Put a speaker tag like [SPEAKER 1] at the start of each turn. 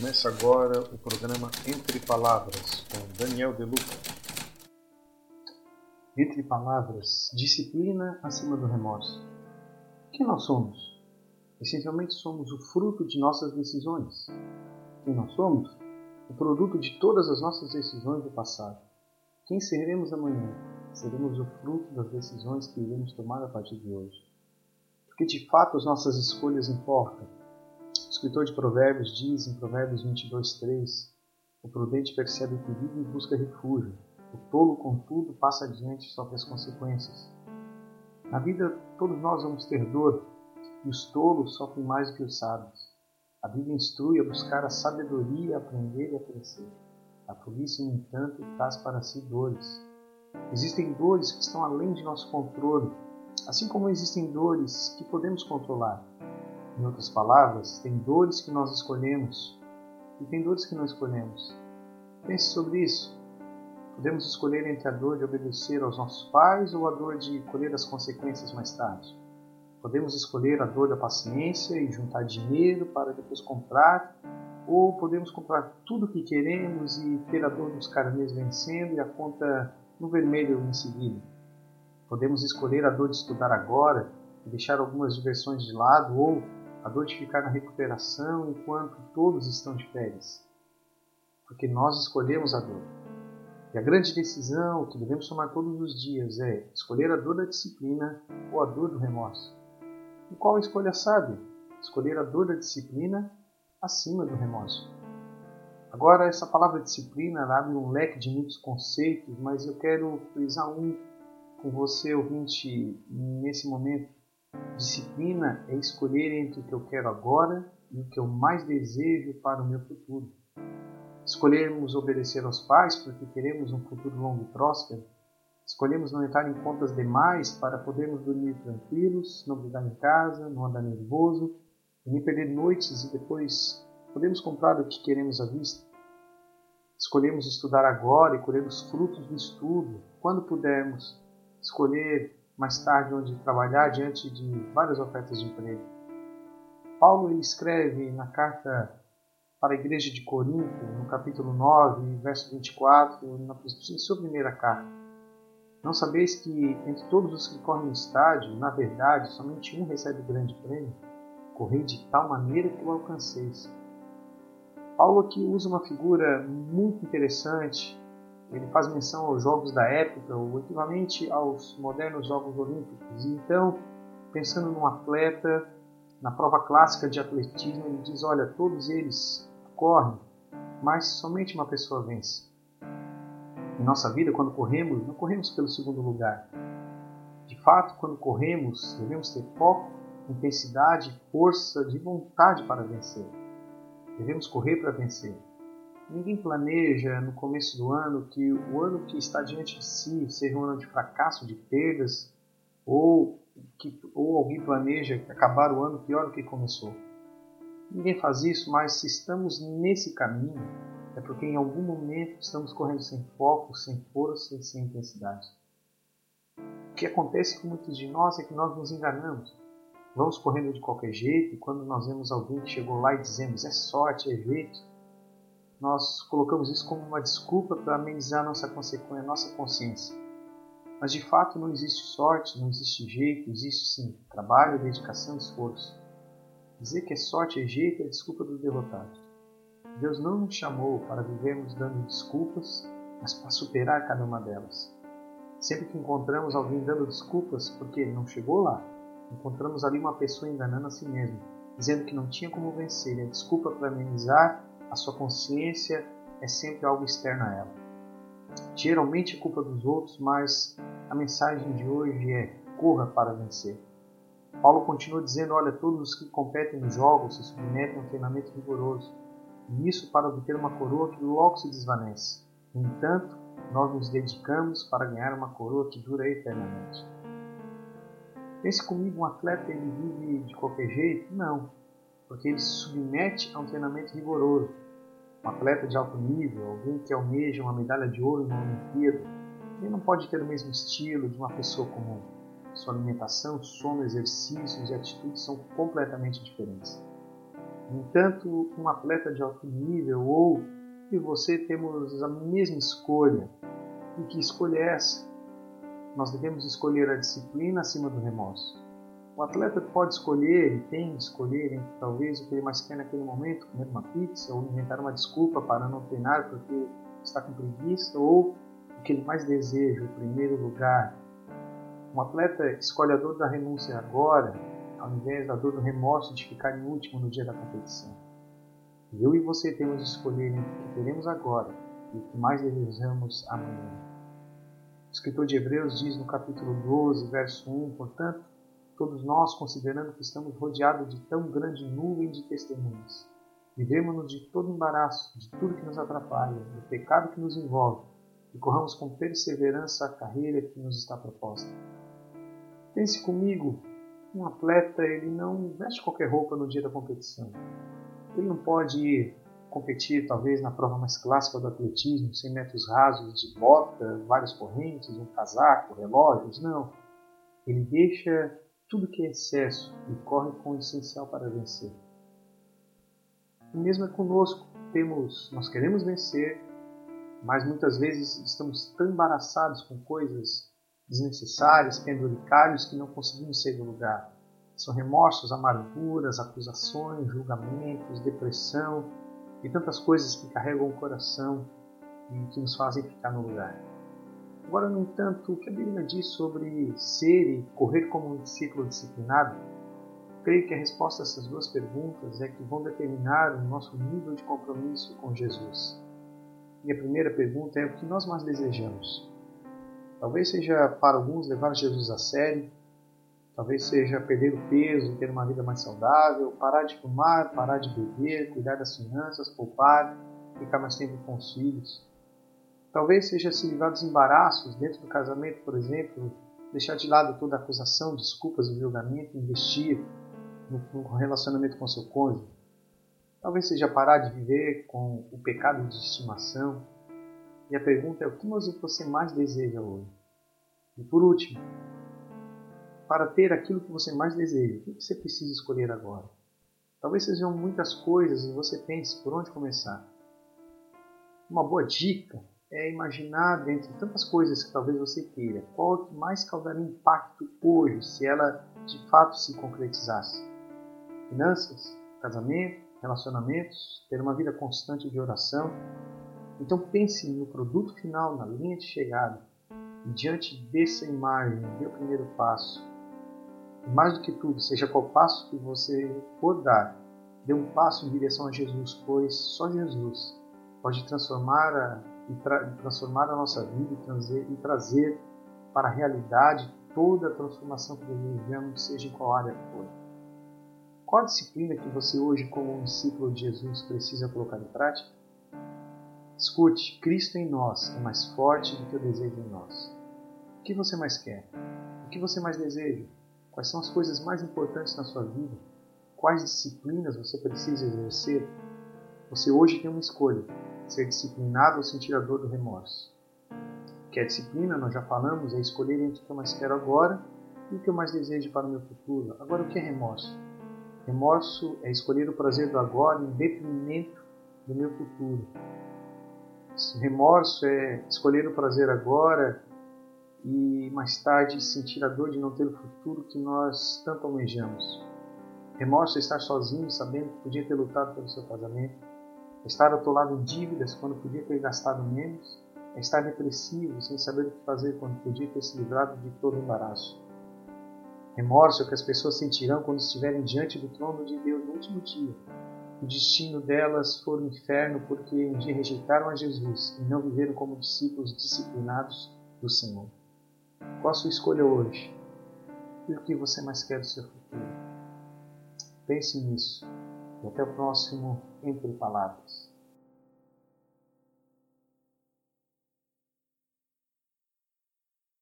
[SPEAKER 1] Começa agora o programa Entre Palavras com Daniel Deluca. Entre Palavras, disciplina acima do remorso. Quem nós somos? Essencialmente somos o fruto de nossas decisões. Quem nós somos? O produto de todas as nossas decisões do passado. Quem seremos amanhã? Seremos o fruto das decisões que iremos tomar a partir de hoje. Porque de fato as nossas escolhas importam o escritor de Provérbios diz em Provérbios 22:3: O prudente percebe o perigo e busca refúgio. O tolo, contudo, passa adiante e sofre as consequências. Na vida, todos nós vamos ter dor, e os tolos sofrem mais do que os sábios. A Bíblia instrui a buscar a sabedoria, a aprender e a crescer. A polícia, no entanto, traz para si dores. Existem dores que estão além de nosso controle, assim como existem dores que podemos controlar. Em outras palavras, tem dores que nós escolhemos e tem dores que não escolhemos. Pense sobre isso. Podemos escolher entre a dor de obedecer aos nossos pais ou a dor de colher as consequências mais tarde. Podemos escolher a dor da paciência e juntar dinheiro para depois comprar, ou podemos comprar tudo o que queremos e ter a dor dos carnês vencendo e a conta no vermelho em seguida. Podemos escolher a dor de estudar agora e deixar algumas diversões de lado, ou a dor de ficar na recuperação enquanto todos estão de férias. Porque nós escolhemos a dor. E a grande decisão que devemos tomar todos os dias é escolher a dor da disciplina ou a dor do remorso. E qual escolha sábia? Escolher a dor da disciplina acima do remorso. Agora, essa palavra disciplina abre um leque de muitos conceitos, mas eu quero frisar um com você, ouvinte, nesse momento Disciplina é escolher entre o que eu quero agora e o que eu mais desejo para o meu futuro. Escolhemos obedecer aos pais porque queremos um futuro longo e próspero. Escolhemos não entrar em contas demais para podermos dormir tranquilos, não brigar em casa, não andar nervoso, nem perder noites e depois podemos comprar o que queremos à vista. Escolhemos estudar agora e colher os frutos do estudo, quando pudermos. Escolher mais tarde onde trabalhar diante de várias ofertas de emprego. Paulo escreve na carta para a igreja de Corinto, no capítulo 9, verso 24, na sua primeira carta. Não sabeis que entre todos os que correm no estádio, na verdade, somente um recebe o grande prêmio? Correi de tal maneira que o alcanceis. Paulo aqui usa uma figura muito interessante ele faz menção aos jogos da época, o equivalente aos modernos Jogos Olímpicos. Então, pensando num atleta, na prova clássica de atletismo, ele diz: Olha, todos eles correm, mas somente uma pessoa vence. Em nossa vida, quando corremos, não corremos pelo segundo lugar. De fato, quando corremos, devemos ter foco, intensidade, força, de vontade para vencer. Devemos correr para vencer. Ninguém planeja no começo do ano que o ano que está diante de si seja um ano de fracasso, de perdas, ou que ou alguém planeja acabar o ano pior do que começou. Ninguém faz isso, mas se estamos nesse caminho, é porque em algum momento estamos correndo sem foco, sem força e sem intensidade. O que acontece com muitos de nós é que nós nos enganamos. Vamos correndo de qualquer jeito e quando nós vemos alguém que chegou lá e dizemos é sorte, é jeito, nós colocamos isso como uma desculpa para amenizar nossa consequência, nossa consciência. Mas de fato não existe sorte, não existe jeito, existe sim trabalho, dedicação esforço. Dizer que é sorte e jeito é desculpa do derrotado. Deus não nos chamou para vivermos dando desculpas, mas para superar cada uma delas. Sempre que encontramos alguém dando desculpas porque não chegou lá, encontramos ali uma pessoa enganando a si mesma, dizendo que não tinha como vencer e a desculpa para amenizar a sua consciência é sempre algo externo a ela. Geralmente é culpa dos outros, mas a mensagem de hoje é: corra para vencer. Paulo continua dizendo: olha, todos os que competem nos jogos se submetem a um treinamento rigoroso, e isso para obter uma coroa que logo se desvanece. No entanto, nós nos dedicamos para ganhar uma coroa que dura eternamente. Pense comigo, um atleta ele vive de qualquer jeito? Não porque ele se submete a um treinamento rigoroso. Um atleta de alto nível, alguém que almeja uma medalha de ouro na Olimpíada, ele não pode ter o mesmo estilo de uma pessoa comum. Sua alimentação, sono, exercícios e atitudes são completamente diferentes. No entanto, um atleta de alto nível ou e você temos a mesma escolha. E que escolha é essa? Nós devemos escolher a disciplina acima do remorso. O atleta pode escolher tem de escolher entre talvez o que ele mais quer naquele momento, comer uma pizza ou inventar uma desculpa para não treinar porque está com preguiça ou o que ele mais deseja, o primeiro lugar. Um atleta escolhe a dor da renúncia agora, ao invés da dor do remorso de ficar em último no dia da competição. Eu e você temos de escolher entre o que teremos agora e o que mais desejamos amanhã. O escritor de Hebreus diz no capítulo 12, verso 1, portanto, todos nós, considerando que estamos rodeados de tão grande nuvem de testemunhas, vivemos-nos de todo embaraço, de tudo que nos atrapalha, do pecado que nos envolve, e corramos com perseverança a carreira que nos está proposta. Pense comigo, um atleta ele não veste qualquer roupa no dia da competição. Ele não pode ir competir, talvez, na prova mais clássica do atletismo, 100 metros rasos de bota, várias correntes, um casaco, relógios, não. Ele deixa tudo que é excesso e corre com o essencial para vencer. O mesmo é conosco. Temos, nós queremos vencer, mas muitas vezes estamos tão embaraçados com coisas desnecessárias, penduricários, que não conseguimos sair do lugar. São remorsos, amarguras, acusações, julgamentos, depressão e tantas coisas que carregam o coração e que nos fazem ficar no lugar. Agora, no entanto, o que a Bíblia diz sobre ser e correr como um discípulo disciplinado? Creio que a resposta a essas duas perguntas é que vão determinar o nosso nível de compromisso com Jesus. E a primeira pergunta é o que nós mais desejamos. Talvez seja para alguns levar Jesus a sério, Talvez seja perder o peso, ter uma vida mais saudável, parar de fumar, parar de beber, cuidar das finanças, poupar, ficar mais tempo com os filhos. Talvez seja se livrar dos embaraços dentro do casamento, por exemplo, deixar de lado toda acusação, desculpas e julgamento, investir no relacionamento com seu cônjuge. Talvez seja parar de viver com o pecado de estimação. E a pergunta é: o que você mais deseja hoje? E por último, para ter aquilo que você mais deseja? O que você precisa escolher agora? Talvez sejam muitas coisas e você pense por onde começar. Uma boa dica é imaginar dentre tantas coisas que talvez você queira, qual que mais causaria impacto hoje se ela de fato se concretizasse. Finanças, casamento, relacionamentos, ter uma vida constante de oração. Então pense no produto final, na linha de chegada. E diante dessa imagem, dê o primeiro passo mais do que tudo, seja qual passo que você for dar, dê um passo em direção a Jesus, pois só Jesus pode transformar a, e tra, transformar a nossa vida e trazer, e trazer para a realidade toda a transformação que desejamos, seja em qual área for. Qual a disciplina que você hoje, como um discípulo de Jesus, precisa colocar em prática? Escute, Cristo em nós é mais forte do que o desejo em nós. O que você mais quer? O que você mais deseja? Quais são as coisas mais importantes na sua vida? Quais disciplinas você precisa exercer? Você hoje tem uma escolha: ser disciplinado ou sentir a dor do remorso. Que é disciplina, nós já falamos, é escolher entre o que eu mais quero agora e o que eu mais desejo para o meu futuro. Agora, o que é remorso? Remorso é escolher o prazer do agora em detrimento do meu futuro. Remorso é escolher o prazer agora e mais tarde sentir a dor de não ter o futuro que nós tanto almejamos. Remorso é estar sozinho, sabendo que podia ter lutado pelo seu casamento, estar atolado em dívidas quando podia ter gastado menos, é estar depressivo sem saber o que fazer quando podia ter se livrado de todo embaraço. Remorso é o que as pessoas sentirão quando estiverem diante do trono de Deus no último dia. O destino delas for o inferno porque um dia rejeitaram a Jesus e não viveram como discípulos disciplinados do Senhor. Qual a sua escolha hoje? E o que você mais quer do seu futuro? Pense nisso. E até o próximo Entre Palavras.